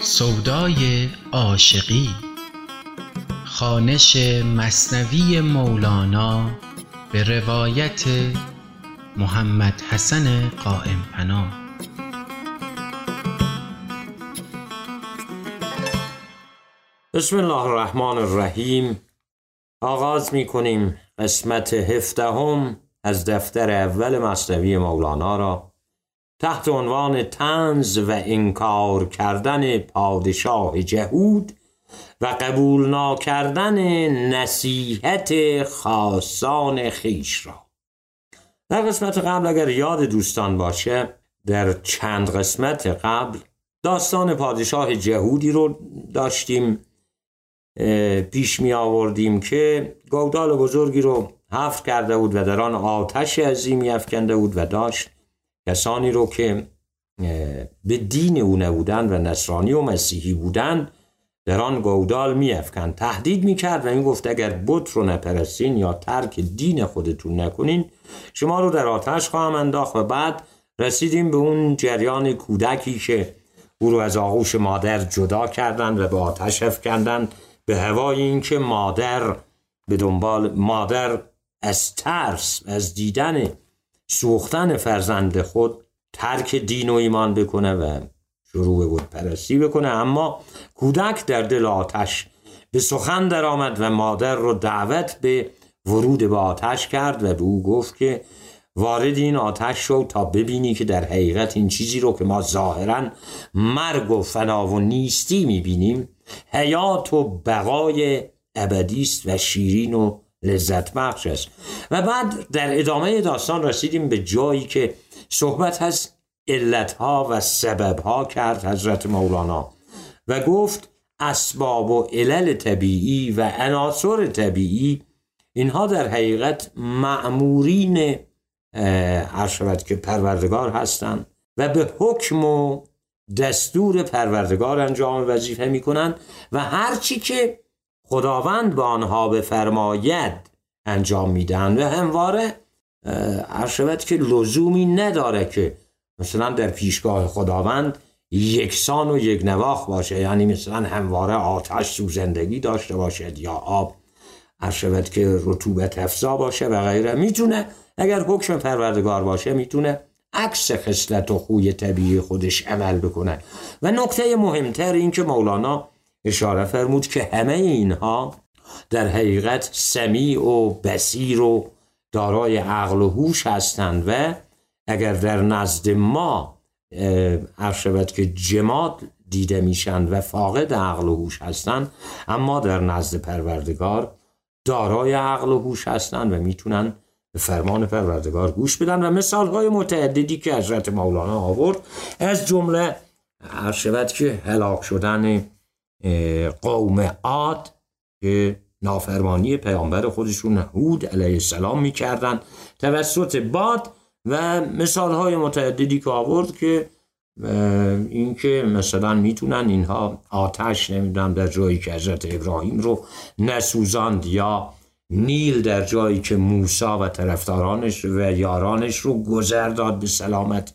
سودای عاشقی خوانش مثنوی مولانا به روایت محمد حسن قایم پناه. بسم الله الرحمن الرحیم. آغاز می کنیم قسمت هفدهم از دفتر اول مصنوی مولانا را تحت عنوان تنز و انکار کردن پادشاه جهود و قبول ناکردن نصیحت خاصان خیش را. در قسمت قبل اگر یاد دوستان باشه در چند قسمت قبل داستان پادشاه جهودی رو داشتیم. پیش می آوردیم که گودال بزرگی رو حفر کرده بود و در آن آتش عظیمی افکنده بود و داشت کسانی رو که به دین او نبودن و نصرانی و مسیحی بودند در آن گودال میافکن تهدید می‌کرد و گفت اگر بت رو نپرستین یا ترک دین خودتون نکنین شما رو در آتش خواهم انداخت و بعد رسیدیم به اون جریان کودکی که او رو از آغوش مادر جدا کردند و به آتش افکندند. به هوای اینکه مادر به دنبال مادر از ترس از دیدن سوختن فرزند خود ترک دین و ایمان بکنه و شروع بود پرستی بکنه. اما کودک در دل آتش به سخن در آمد و مادر رو دعوت به ورود به آتش کرد و به او گفت که وارد این آتش شو تا ببینی که در حقیقت این چیزی رو که ما ظاهرا مرگ و فنا و نیستی می‌بینیم حیات و بقای ابدیست و شیرین و لذت بخش است. و بعد در ادامه داستان رسیدیم به جایی که صحبت از علتها و سببها کرد حضرت مولانا و گفت اسباب و علل طبیعی و عناصر طبیعی اینها در حقیقت معمورین عرشبت که پروردگار هستند و به حکم و دستور پروردگار انجام وظیفه می‌کنند و هرچی که خداوند به آنها بفرماید انجام میدن و همواره عرشبت که لزومی نداره که مثلا در پیشگاه خداوند یکسان و یک نواخ باشه یعنی مثلا همواره آتش سوزندگی داشته باشد یا آب عرشبت که رطوبت افزا باشه و غیره. می‌تونه اگر حکم پروردگار باشه می‌تونه عکس خصلت و خوی طبیعی خودش عمل بکنه. و نکته مهمتر این که مولانا اشاره فرمود که همه اینها در حقیقت سمیع و بسیر و دارای عقل و هوش هستند و اگر در نزد ما عرشبت که جماد دیده میشند و فاقد عقل و هوش هستند اما در نزد پروردگار دارای عقل و هوش هستند و می‌تونن به فرمان پروردگار گوش بدن و مثال های متعددی که حضرت مولانا آورد از جمله عرشبت که هلاک شدن قوم عاد که نافرمانی پیامبر خودشون هود علیه السلام می‌کردن توسط باد و مثال های متعددی که آورد که اینکه مثلا می‌تونن اینها آتش نمی‌دونم در جایی که حضرت ابراهیم رو نسوزاند یا نیل در جایی که موسا و طرفدارانش و یارانش رو گذر داد به سلامت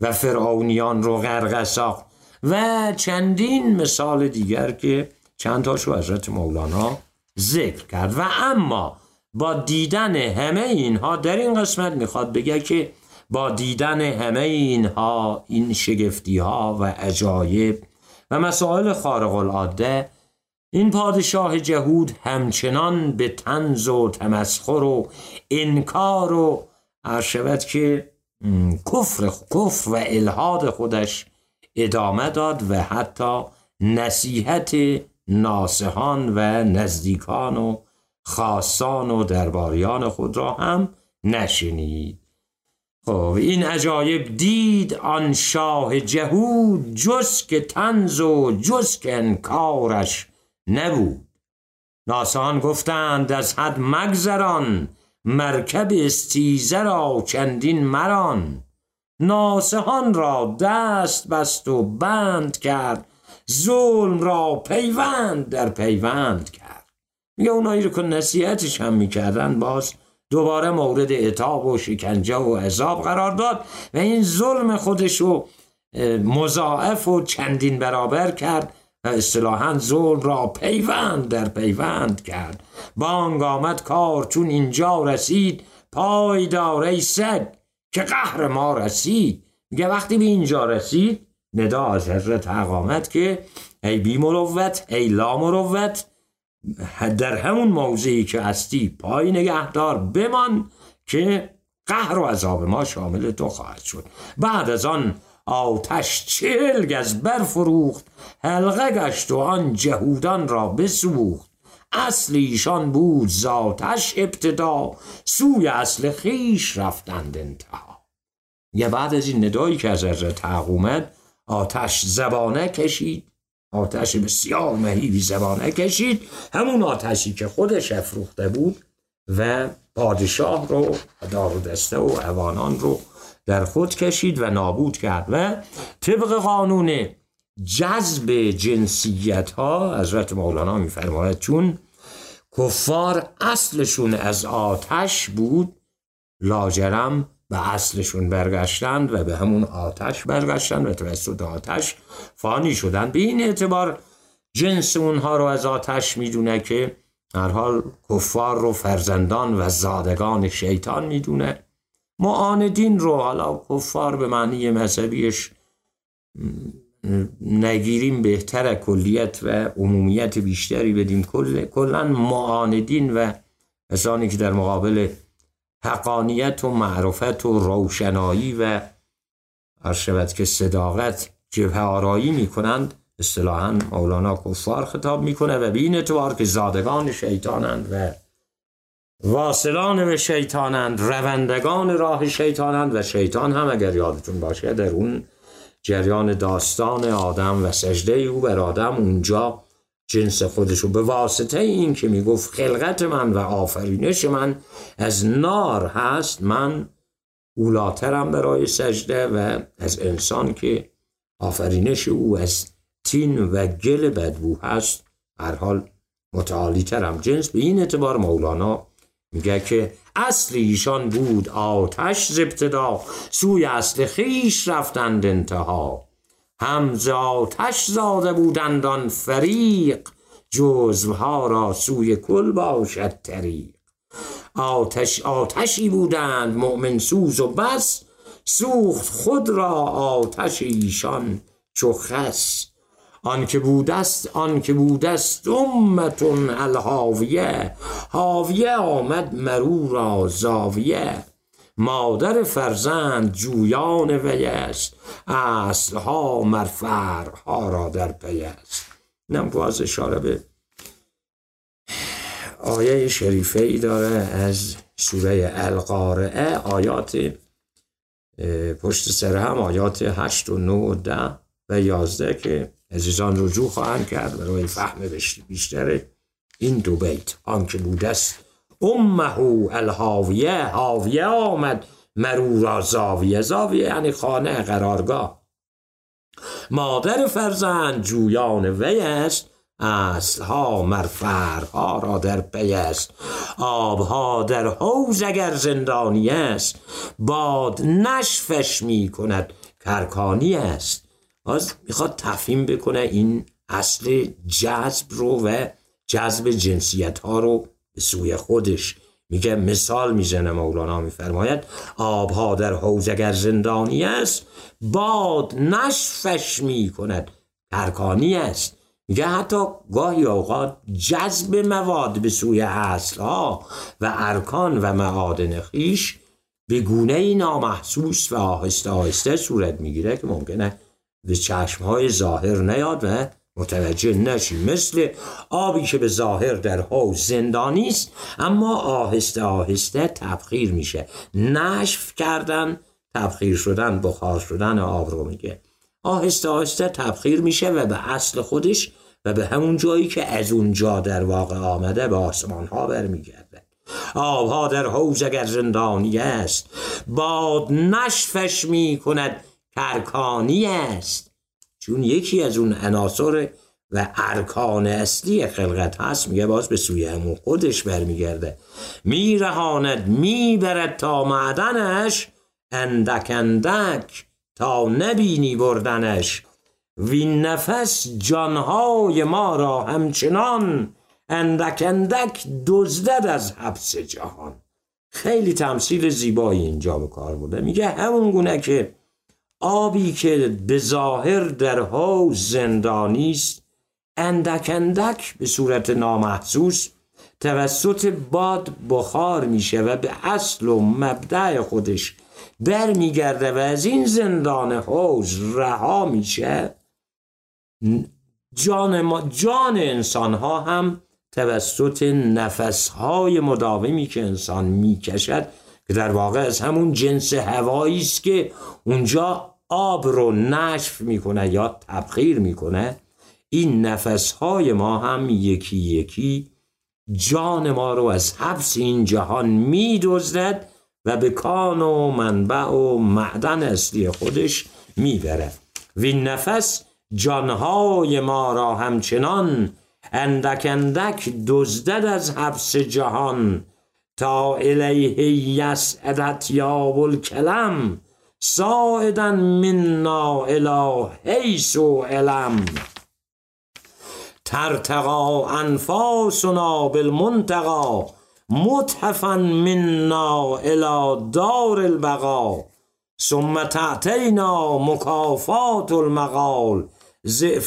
و فرعونیان رو غرق ساخت. و چندین مثال دیگر که چند تاشو حضرت مولانا ذکر کرد. و اما با دیدن همه اینها در این قسمت می‌خواد بگه که با دیدن همه اینها این شگفتی ها و عجایب و مسائل خارق العاده این پادشاه جهود همچنان به تنز و تمسخر و انکار و عرشبت که کفر کفر و الهاد خودش ادامه داد و حتی نصیحت ناسهان و نزدیکان و خاصان و درباریان خود را هم نشنید. خب این عجایب دید آن شاه جهود جز که تنز و جز که انکارش نبود. ناسان گفتند از حد مگذران مرکب استیزه را چندین مران. ناسهان را دست بست و بند کرد ظلم را پیوند در پیوند کرد. میگه اونایی رو که نصیحتش هم می‌کردن باز دوباره مورد اعتاب و شکنجه و عذاب قرار داد و این ظلم خودش رو مضاعف و چندین برابر کرد. اصطلاحا ظلم را پیوند در پیوند کرد. بانگ آمد کار چون اینجا رسید پای داره سگ که قهر ما رسید. میگه وقتی به اینجا رسید ندا از حضرت حق که ای بی مروت ای لا مروت در همون موضعی که هستی پای نگهدار بمان که قهر و عذاب ما شامل تو خواهد شد. بعد از آن آتش چل گز برفروخت حلقه گشت و آن جهودان را بسوخت. اصل ایشان بود زاتش ابتدا سوی اصل خیش رفتند انتها. یه بعد از این ندایی که از حضرت اومد آتش زبانه کشید. آتش بسیار مهیبی زبانه کشید. همون آتشی که خودش افروخته بود و پادشاه رو دار و دسته و اوانان رو در خود کشید و نابود کرد و طبق قانون جذب جنسیت ها حضرت مولانا میفرماید چون کفار اصلشون از آتش بود لاجرم به اصلشون برگشتند و به همون آتش برگشتند و توسط آتش فانی شدند. به این اعتبار جنس اونها رو از آتش می‌دونه که هر حال کفار رو فرزندان و زادگان شیطان می‌دونه. معاندین رو حالا کفار به معنی مذهبیش نگیریم بهتر کلیت و عمومیت بیشتری بدیم. کلا معاندین و کسانی که در مقابل حقانیت و معرفت و روشنایی و شود که صداقت جبه آرایی می کنند اصطلاحا مولانا کفار خطاب می‌کنه و به این اعتبار که زادگان شیطانند و واصلان به شیطانند روندگان راه شیطانند و شیطان هم اگر یادتون باشه در اون جریان داستان آدم و سجده او بر آدم اونجا جنس خودشو به واسطه این که می‌گفت خلقت من و آفرینش من از نار هست من اولاترم برای سجده و از انسان که آفرینش او از تین و گل بدبو هست. هر حال متعالی ترم جنس به این اعتبار مولانا میگه که اصل ایشان بود آتش زبتدا سوی اصل خیش رفتند انتها. هم آتش زاده بودند آن فریق جزوها را سوی کل باشد طریق. آتش آتشی بودند مؤمن سوز و بس سوخت خود را آتش ایشان چو خس. آنکه بودست آنکه بودست امتون الهاویه هاویه آمد مرو را زاویه. مادر فرزند جویان وی است اصلها مرفرها را در پی است. نم باز اشاره به آیه شریفه ای داره از سوره القارعه آیات پشت سر هم آیات هشت و نو و ده و یازده که عزیزان رجوع خواهند کرد برای فهم بیشتر این دو بیت. آنکه بودست امه الهاویه هاویه آمد مرو را زاویه زاویه یعنی خانه قرارگاه. مادر فرزند جویان وی است اصلها مرفرها را در پی است. آبها در حوز اگر زندانی است. باد نشفش می کند کرکانی است. باز می‌خواد تفهیم بکنه این اصل جذب رو و جذب جنسیت ها رو به سوی خودش. میگه مثال می‌زنه مولانا میفرماید آبها در حوز اگر زندانی است باد نشفش می‌کند ترکانی است. میگه حتی گاهی اوقات جذب مواد به سوی ها و ارکان و معادن خیش به گونه ای نامحسوس و آهسته آهسته صورت می‌گیره که ممکنه به چشمهای ظاهر نیاد و متوجه نشی. مثل آبی که به ظاهر در حوز زندانی است اما آهسته آهسته تبخیر میشه. نشف کردن تبخیر شدن بخار شدن آب رو میگه. آهسته آهسته تبخیر میشه و به اصل خودش و به همون جایی که از اونجا در واقع آمده به آسمان ها برمیگرده. آبها در حوز اگر زندانی است باد نشفش می‌کند. ترکانی است چون یکی از اون عناصر و ارکان اصلی خلقت هست میگه باز به سوی همون خودش برمیگرده. میرهاند می‌برد تا معدنش اندک اندک تا نبینی بردنش. وین نفس جانهای ما را همچنان اندک اندک دزدد از حبس جهان. خیلی تمثیل زیبایی اینجا به کار بوده میگه همون گونه که آبی که به ظاهر در حوز زندانی است اندک اندک به صورت نامحسوس توسط باد بخار میشه و به اصل و مبدع خودش برمیگرده و از این زندان حوز رها میشه جان, ما جان انسان ها هم توسط نفس های مداومی که انسان می‌کشد که در واقع از همون جنس هوایی است که اونجا آب رو نشف می‌کنه یا تبخیر می‌کنه این نفس های ما هم یکی یکی جان ما رو از حبس این جهان میدزدد و به کان و منبع و معدن اصلی خودش می‌بره وین نفس جانهای ما را همچنان اندک اندک دزدد از حبس جهان تا الیه یسعدت یا الکلم ساعدا منا الی حیث و علم. ترتقا انفاسنا بالمنتقا متحفا منا الى دار البقا. ثم تعتینا مکافات المقال. ذا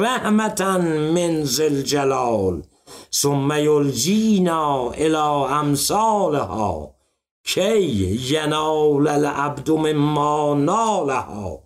رحمتا من ذل جلال ثم یلجینا الى امثالها. کی ینال العبد مما نالها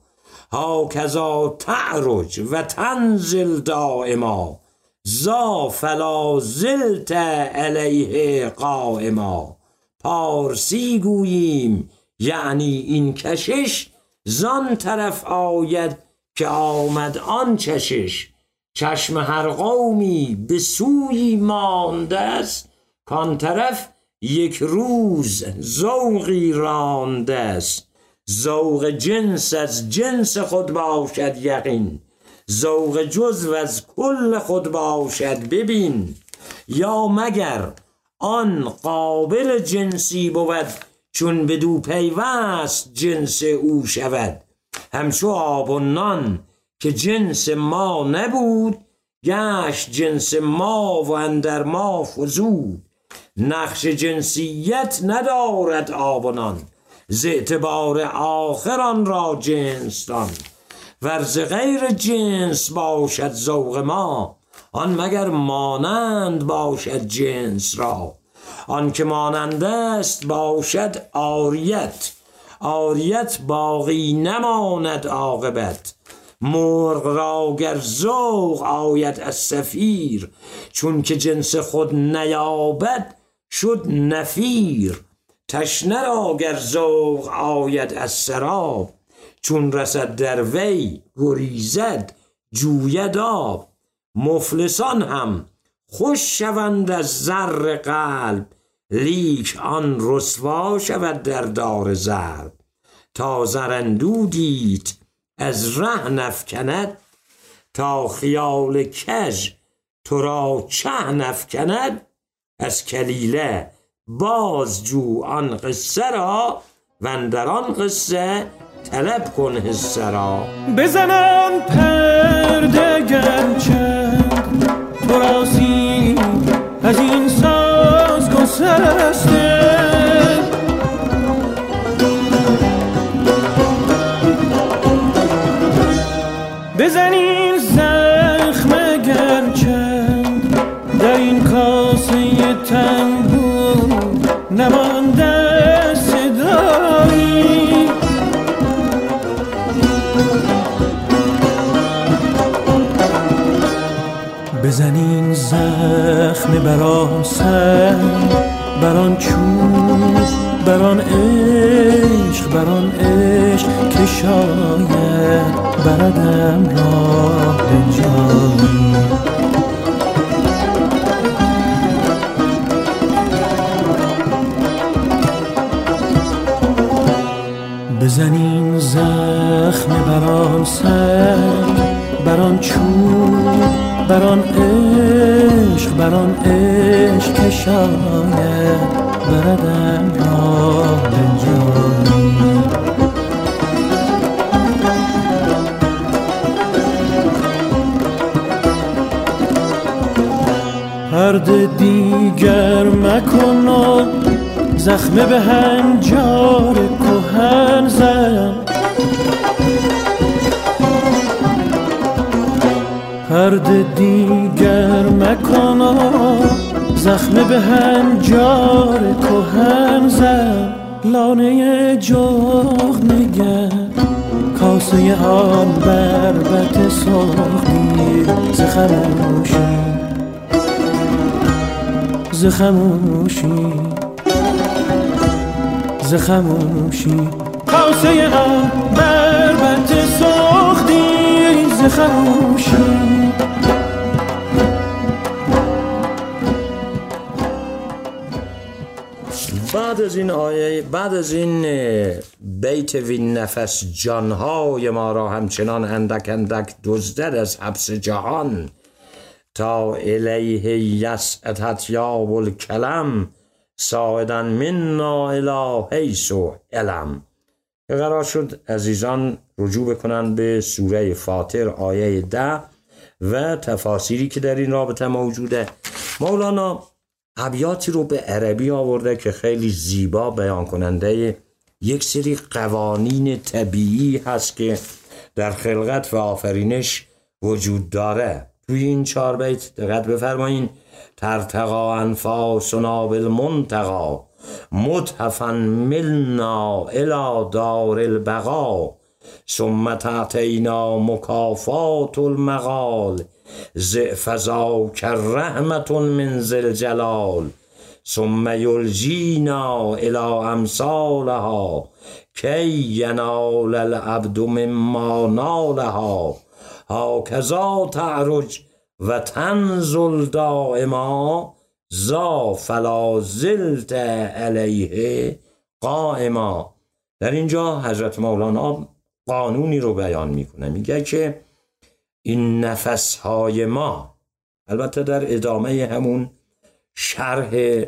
هاکذا تعرج و تنزل دائما زا فلا زلت علیه قائما پارسی گوییم یعنی این کشش زان طرف آید که آمد آن چشش. چشم هر قومی به سوی مانده است کان طرف یک روز ذوقی رانده است ذوق جنس از جنس خود باشد یقین. ذوق جزو از کل خود باشد ببین. یا مگر آن قابل جنسی بود چون بدو پیوست جنس او شود؟ همچو آب و نان که جنس ما نبود گشت جنس ما و اندر ما فزود. نقش جنسیت ندارد آب و نان ز اعتبار آخران را جنس دان ورز غیر جنس باشد ذوق ما آن مگر مانند باشد جنس را. آن که مانند است باشد آریت آریت باقی نماند عاقبت. مرغ را گر ذوق آید از سفیر چون که جنس خود نیابد شد نفیر تشنه را گر ذوق آید از سراب. چون رسد در وی گریزد جوید آب. مفلسان هم خوش شوند از زر قلب لیک آن رسوا شود در دار ضرب تا زرندودیت از ره نفکند تا خیال کژ تو را چه نفکند از کلیله باز جو آن قصه را و آن قصه طلب کن حسه را. بزنم پرده گرچند تو از این ساز گسسته بزنین زخم بران سر بران چوب بران عشق بران عشق که شاید بردم راه جایی بزنین زخم بران سر بران چوب بران عشق بران عشق که شاید بردم را پرد دیگر مکن زخم به هنجار کهن زن. پرد دیگر مکن زخم به هنجار کهن زن لانه جغ نگر. کاسه آن بربت ساختی ز ز خموشی ز خموشی. کاسه ام بربت ساختی ز خموشی. از این آیه بعد از این بیت وین نفس جانهای ما را همچنان اندک اندک دزدد از حبس جهان تا الیه یسعت یاب الکلم ساعدن منا الی حیث و علم. قرار شد عزیزان رجوع بکنن به سوره فاطر آیه ده و تفاسیری که در این رابطه موجوده. مولانا ابیاتی رو به عربی آورده که خیلی زیبا بیان کننده یک سری قوانین طبیعی هست که در خلقت و آفرینش وجود داره. توی این چهار بیت دقت بفرمایین. ترتقا انفاسنا بالمنتقا متحفا ملنا الى دار البقا ثم تعطینا مکافات المقال زعفزا رحمت من زل جلال ثم یلجینا الى امثالها کی ینال العبد مما نالها هاکذا تعرج و تنزل دائما زا فلا زلت علیه قائما. در اینجا حضرت مولانا قانونی رو بیان می‌کنه. میگه که این نفس های ما. البته در ادامه همون شرح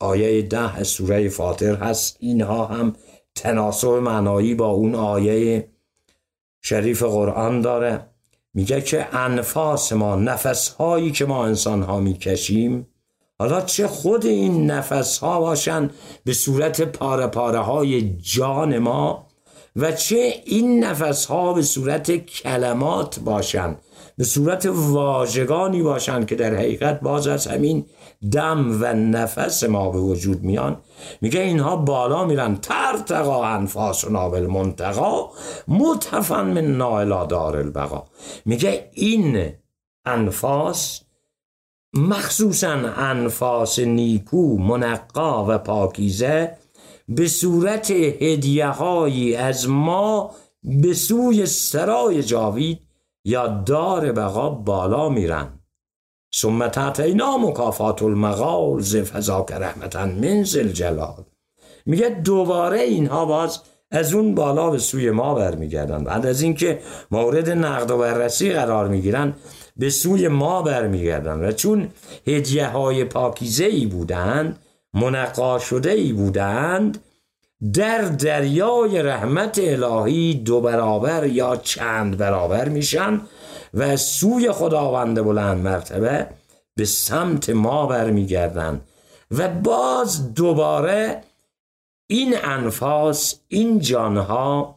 آیه ده سوره فاطر هست. اینها هم تناسب معنایی با اون آیه شریف قرآن داره. میگه که انفاس ما نفس هایی که ما انسان ها می‌کشیم. حالا چه خود این نفس ها باشن؟ به صورت پاره پاره های جان ما و چه این نفس ها به صورت کلمات باشن به صورت واژگانی باشند که در حقیقت باز از همین دم و نفس ما به وجود میان. میگه اینها بالا میرن ترتقا انفاس و نابل منتقا متفن من نائلا دار البقا. میگه این انفاس مخصوصا انفاس نیکو منقا و پاکیزه به صورت هدیه هایی از ما به سوی سرای جاوید یا دار بقا بالا میرن. ثم تعطینا مکافات المقال ز فضاک رحمتا من جلال میگه دوباره اینها باز از اون بالا به سوی ما برمیگردن. بعد از اینکه مورد نقد و بررسی قرار می‌گیرن به سوی ما برمیگردن و چون هدیه های پاکیزه ای بودند منقا شده ای بودند در دریای رحمت الهی دو برابر یا چند برابر میشن و سوی خداوند بلند مرتبه به سمت ما برمیگردن و باز دوباره این انفاس این جانها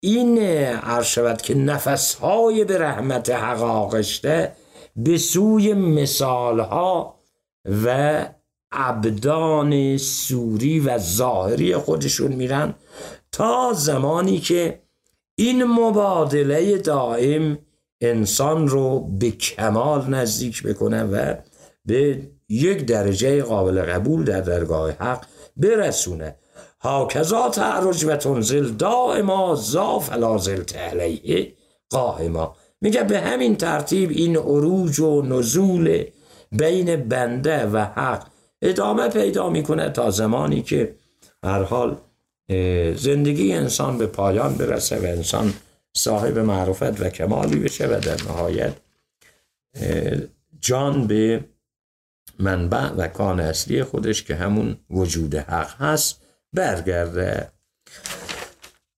این عرشبت که نفسهای به رحمت حقاقشته به سوی مثالها و ابدان سوری و ظاهری خودشون میرن تا زمانی که این مبادله دائم انسان رو به کمال نزدیک بکنه و به یک درجه قابل قبول در درگاه حق برسونه. هاکذا تعرج و تنزل دائما زا فلا زلت علیه قائما. میگه به همین ترتیب این عروج و نزول بین بنده و حق ادامه پیدا می‌کنه تا زمانی که هر حال زندگی انسان به پایان برسه و انسان صاحب معرفت و کمالی بشه و در نهایت جان به منبع و کان اصلی خودش که همون وجود حق هست برگرده.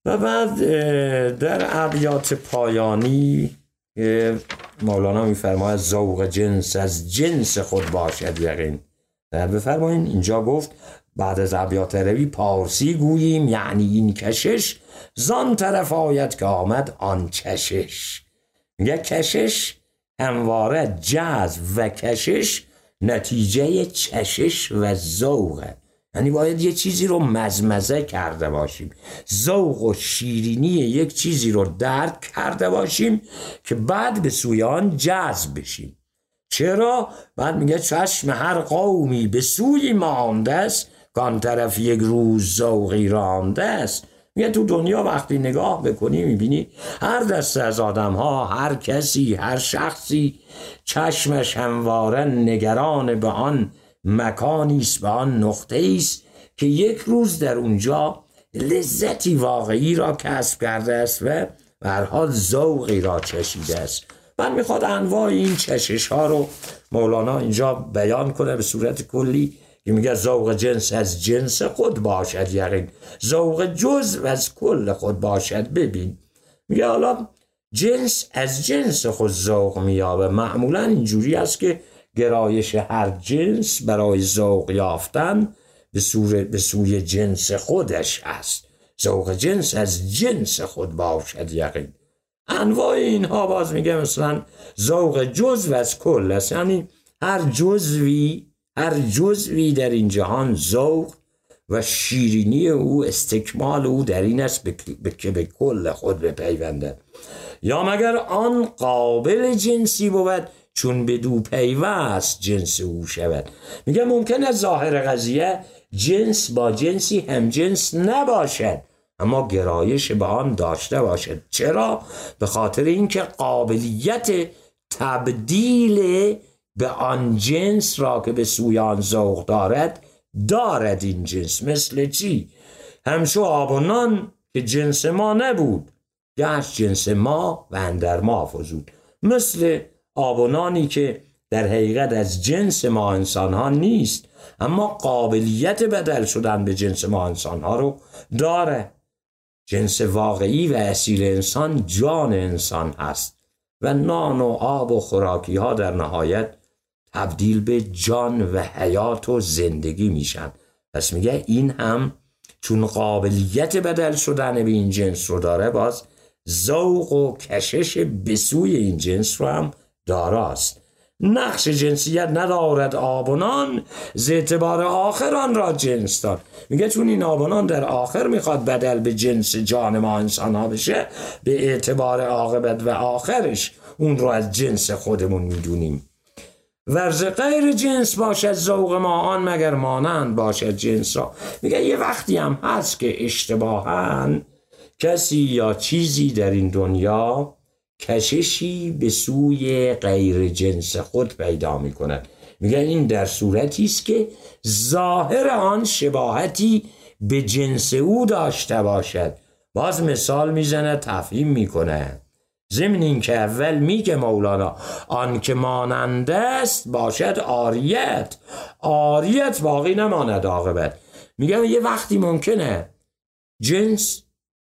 و بعد در ابیات پایانی مولانا میفرماید ذوق جنس از جنس خود باشد یقین. بفرمایین. اینجا گفت بعد از ابیات روی پارسی گوییم یعنی این کشش. زان طرف آید که آمد آن چشش میگه کشش همواره جذب و کشش نتیجه چشش و ذوقه. یعنی باید یه چیزی رو مزمزه کرده باشیم. ذوق و شیرینی یک چیزی رو درک کرده باشیم که بعد به سوی آن جذب بشیم. چرا؟ بعد میگه چشم هر قومی به سوی مانده است کان طرف یک روز ذوقی رانده است میگه تو دنیا وقتی نگاه بکنی می‌بینی هر دسته از آدم ها هر کسی هر شخصی چشمش همواره نگران به آن مکانی است به آن نقطه است که یک روز در اونجا لذتی واقعی را کسب کرده است و به حال را چشیده است من می‌خواد انواع این چشش ها رو مولانا اینجا بیان کنه به صورت کلی که میگه ذوق جنس از جنس خود باشد یقین ذوق جز از کل خود باشد ببین. میگه حالا جنس از جنس خود ذوق میابه معمولا اینجوری است که گرایش هر جنس برای ذوق یافتن به, به سوی جنس خودش است. ذوق جنس از جنس خود باشد یقین انواع اینها باز میگه مثلا ذوق جزو از کل است. یعنی هر جزوی هر جزوی در این جهان ذوق و شیرینی او استکمال او در این است که به کل خود بپیونده یا مگر آن قابل جنسی بود چون به دو پیوست جنس او شود؟ میگه ممکنه ظاهر قضیه جنس با جنسی هم جنس نباشد. اما گرایش به آن داشته باشد چرا؟ به خاطر اینکه قابلیت تبدیل به آن جنس را که به سوی آن ذوق دارد دارد این جنس مثل چی؟ همشو آب و نان که جنس ما نبود گشت جنس ما و اندر ما فزود مثل آب و نانی که در حقیقت از جنس ما انسان ها نیست اما قابلیت بدل شدن به جنس ما انسان ها رو داره جنس واقعی و اصیل انسان جان انسان هست و نان و آب و خوراکی ها در نهایت تبدیل به جان و حیات و زندگی میشن. پس میگه این هم چون قابلیت بدل شدن به این جنس رو داره باز ذوق و کشش به این جنس رو هم داراست. نقش جنسیت ندارد آبونان ز اعتبار آخران را جنس دار میگه چون این آبونان در آخر می‌خواد بدل به جنس جان ما انسان ها بشه به اعتبار عاقبت و آخرش اون رو از جنس خودمون می‌دونیم. ورز غیر جنس باشد ذوق ما آن مگر مانند باشد جنس را. میگه یه وقتی هم هست که اشتباهن کسی یا چیزی در این دنیا کششی به سوی غیر جنس خود پیدا می کند میگن این در صورتی است که ظاهر آن شباهتی به جنس او داشته باشد. باز مثال می‌زنه تفهیم می‌کنه ضمن این که اول میگه مولانا آن که ماننده است باشد آریت آریت باقی نماند عاقبت. میگم یه وقتی ممکنه جنس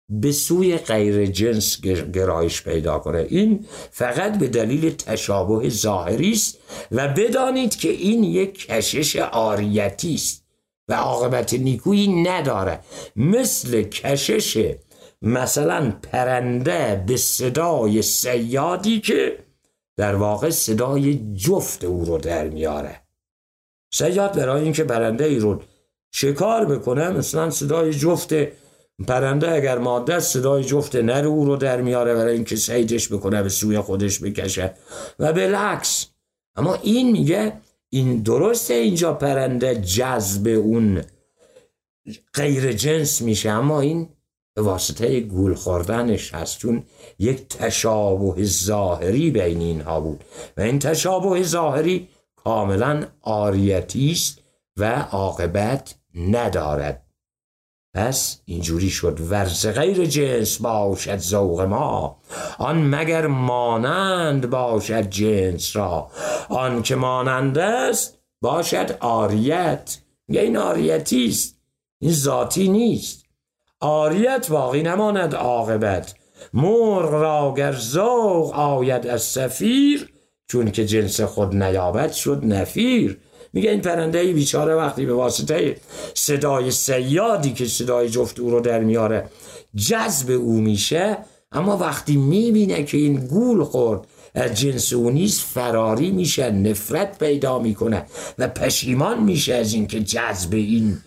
به سوی غیر جنس گرایش پیدا کنه. این فقط به دلیل تشابه ظاهری است و بدانید که این یک کشش آریتی است و عاقبت نیکویی نداره. مثل کشش مثلا پرنده به صدای سیادی که در واقع صدای جفت او رو در میاره. سیاد برای اینکه پرنده ای رو شکار بکنه مثلا صدای جفت پرنده اگر ماده صدای جفت نر او رو در میاره برای اینکه سیدش بکنه به سوی خودش بکشه و بالعکس اما این میگه این درسته اینجا پرنده جذب اون غیر جنس میشه اما این به واسطه گول خوردنش هست چون یک تشابه ظاهری بین اینها بود. و این تشابه ظاهری کاملا آریتی است و عاقبت ندارد. پس اینجوری شد ورز غیر جنس باشد ذوق ما. آن مگر مانند باشد جنس را؟ آن که مانند است باشد عاریت میگه این عاریتی این ذاتی نیست. عاریت باقی نماند عاقبت. مرغ را گر ذوق آید از صفیر چون که جنس خود نیابد شد نفیر. میگه این پرنده بیچاره وقتی به واسطه صدای صیادی که صدای جفت او رو در میاره جذب او میشه اما وقتی می‌بینه که این گول خورد جنس او نیست فراری میشه نفرت پیدا می‌کنه و پشیمان میشه از اینکه جذب این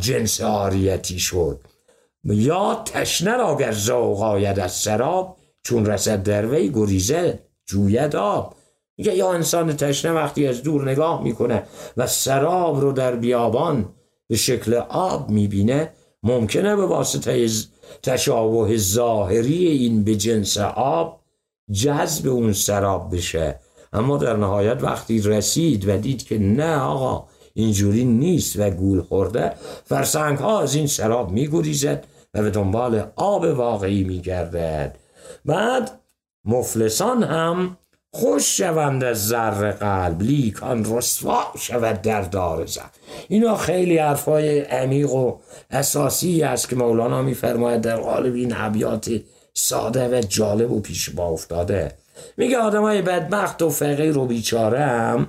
جنس آریتی شد. یا تشنه را اگر ذوق از سراب چون رسد در وی گریزه جوید آب. میگه یا انسان تشنه وقتی از دور نگاه می‌کنه و سراب رو در بیابان به شکل آب می‌بینه ممکنه به واسطه تشابه ظاهری این به جنس آب جذب اون سراب بشه. اما در نهایت وقتی رسید و دید که نه آقا اینجوری نیست و گول خورده فرسنگ ها از این سراب میگریزد و به دنبال آب واقعی میگردد. بعد مفلسان هم خوش شوند از زر قلب. لیک آن رسوا شود در دار زر. اینا خیلی حرفای عمیق و اساسی است که مولانا میفرماید در قالب این ابیات ساده و جالب و پیش با افتاده. میگه آدم های بدبخت و فقیر و بیچاره هم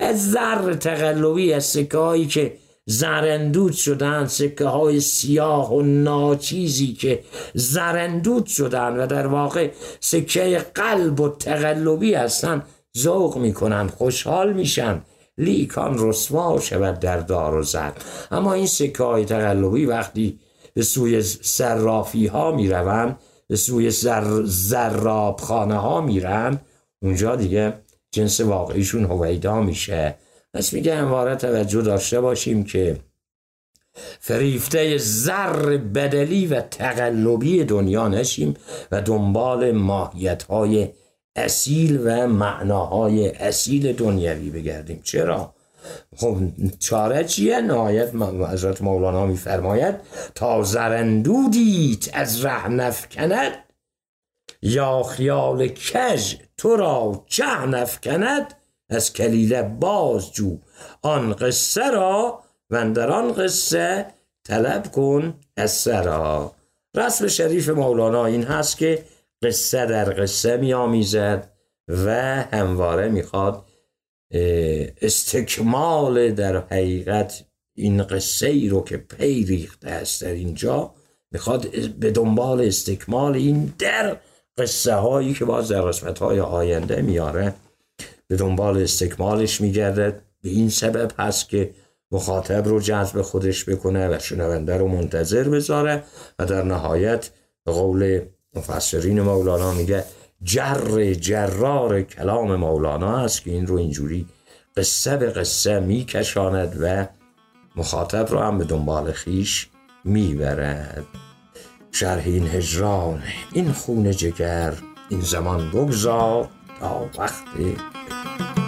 از زر تقلبی از سکه که زرندود شدن سکه های سیاه و ناچیزی که زرندود شدن و در واقع سکه قلب و تقلبی هستن ذوق می‌کنن خوشحال میشن. لیکان رسوا شود در دار و زر. اما این سکه های تقلبی وقتی به سوی صرافی ها می‌روند به سوی زر زراب خانه ها میرن اونجا دیگه جنس واقعیشون هویدا میشه. پس میگه همواره توجه داشته باشیم که فریفته زر بدلی و تقلبی دنیا نشیم و دنبال ماهیت های اصیل و معناهای اصیل دنیوی بگردیم چرا؟ خب چاره چیه؟ نهایت حضرت مولانا میفرماید تا زرندودیت از ره نفکند یا خیال کج تو را چه نفکند از کلیله بازجو آن قصه را و در آن قصه طلب کن از سرا رسم شریف مولانا این هست که قصه در قصه می آمیزد و همواره می‌خواد استکمال در حقیقت این قصه ای رو که پی ریخته است در اینجا. می‌خواد به دنبال استکمال این در قصه هایی که باز در قسمت های آینده میاره به دنبال استکمالش میگرده به این سبب هست که مخاطب رو جذب خودش بکنه و شنونده رو منتظر بذاره و در نهایت به قول مفسرین مولانا میگه جر جرار کلام مولانا است که این رو اینجوری قصه به قصه میکشاند و مخاطب رو هم به دنبال خیش می‌برد. شرح این هجران این خون جگر این زمان بگذار تا وقت Thank you.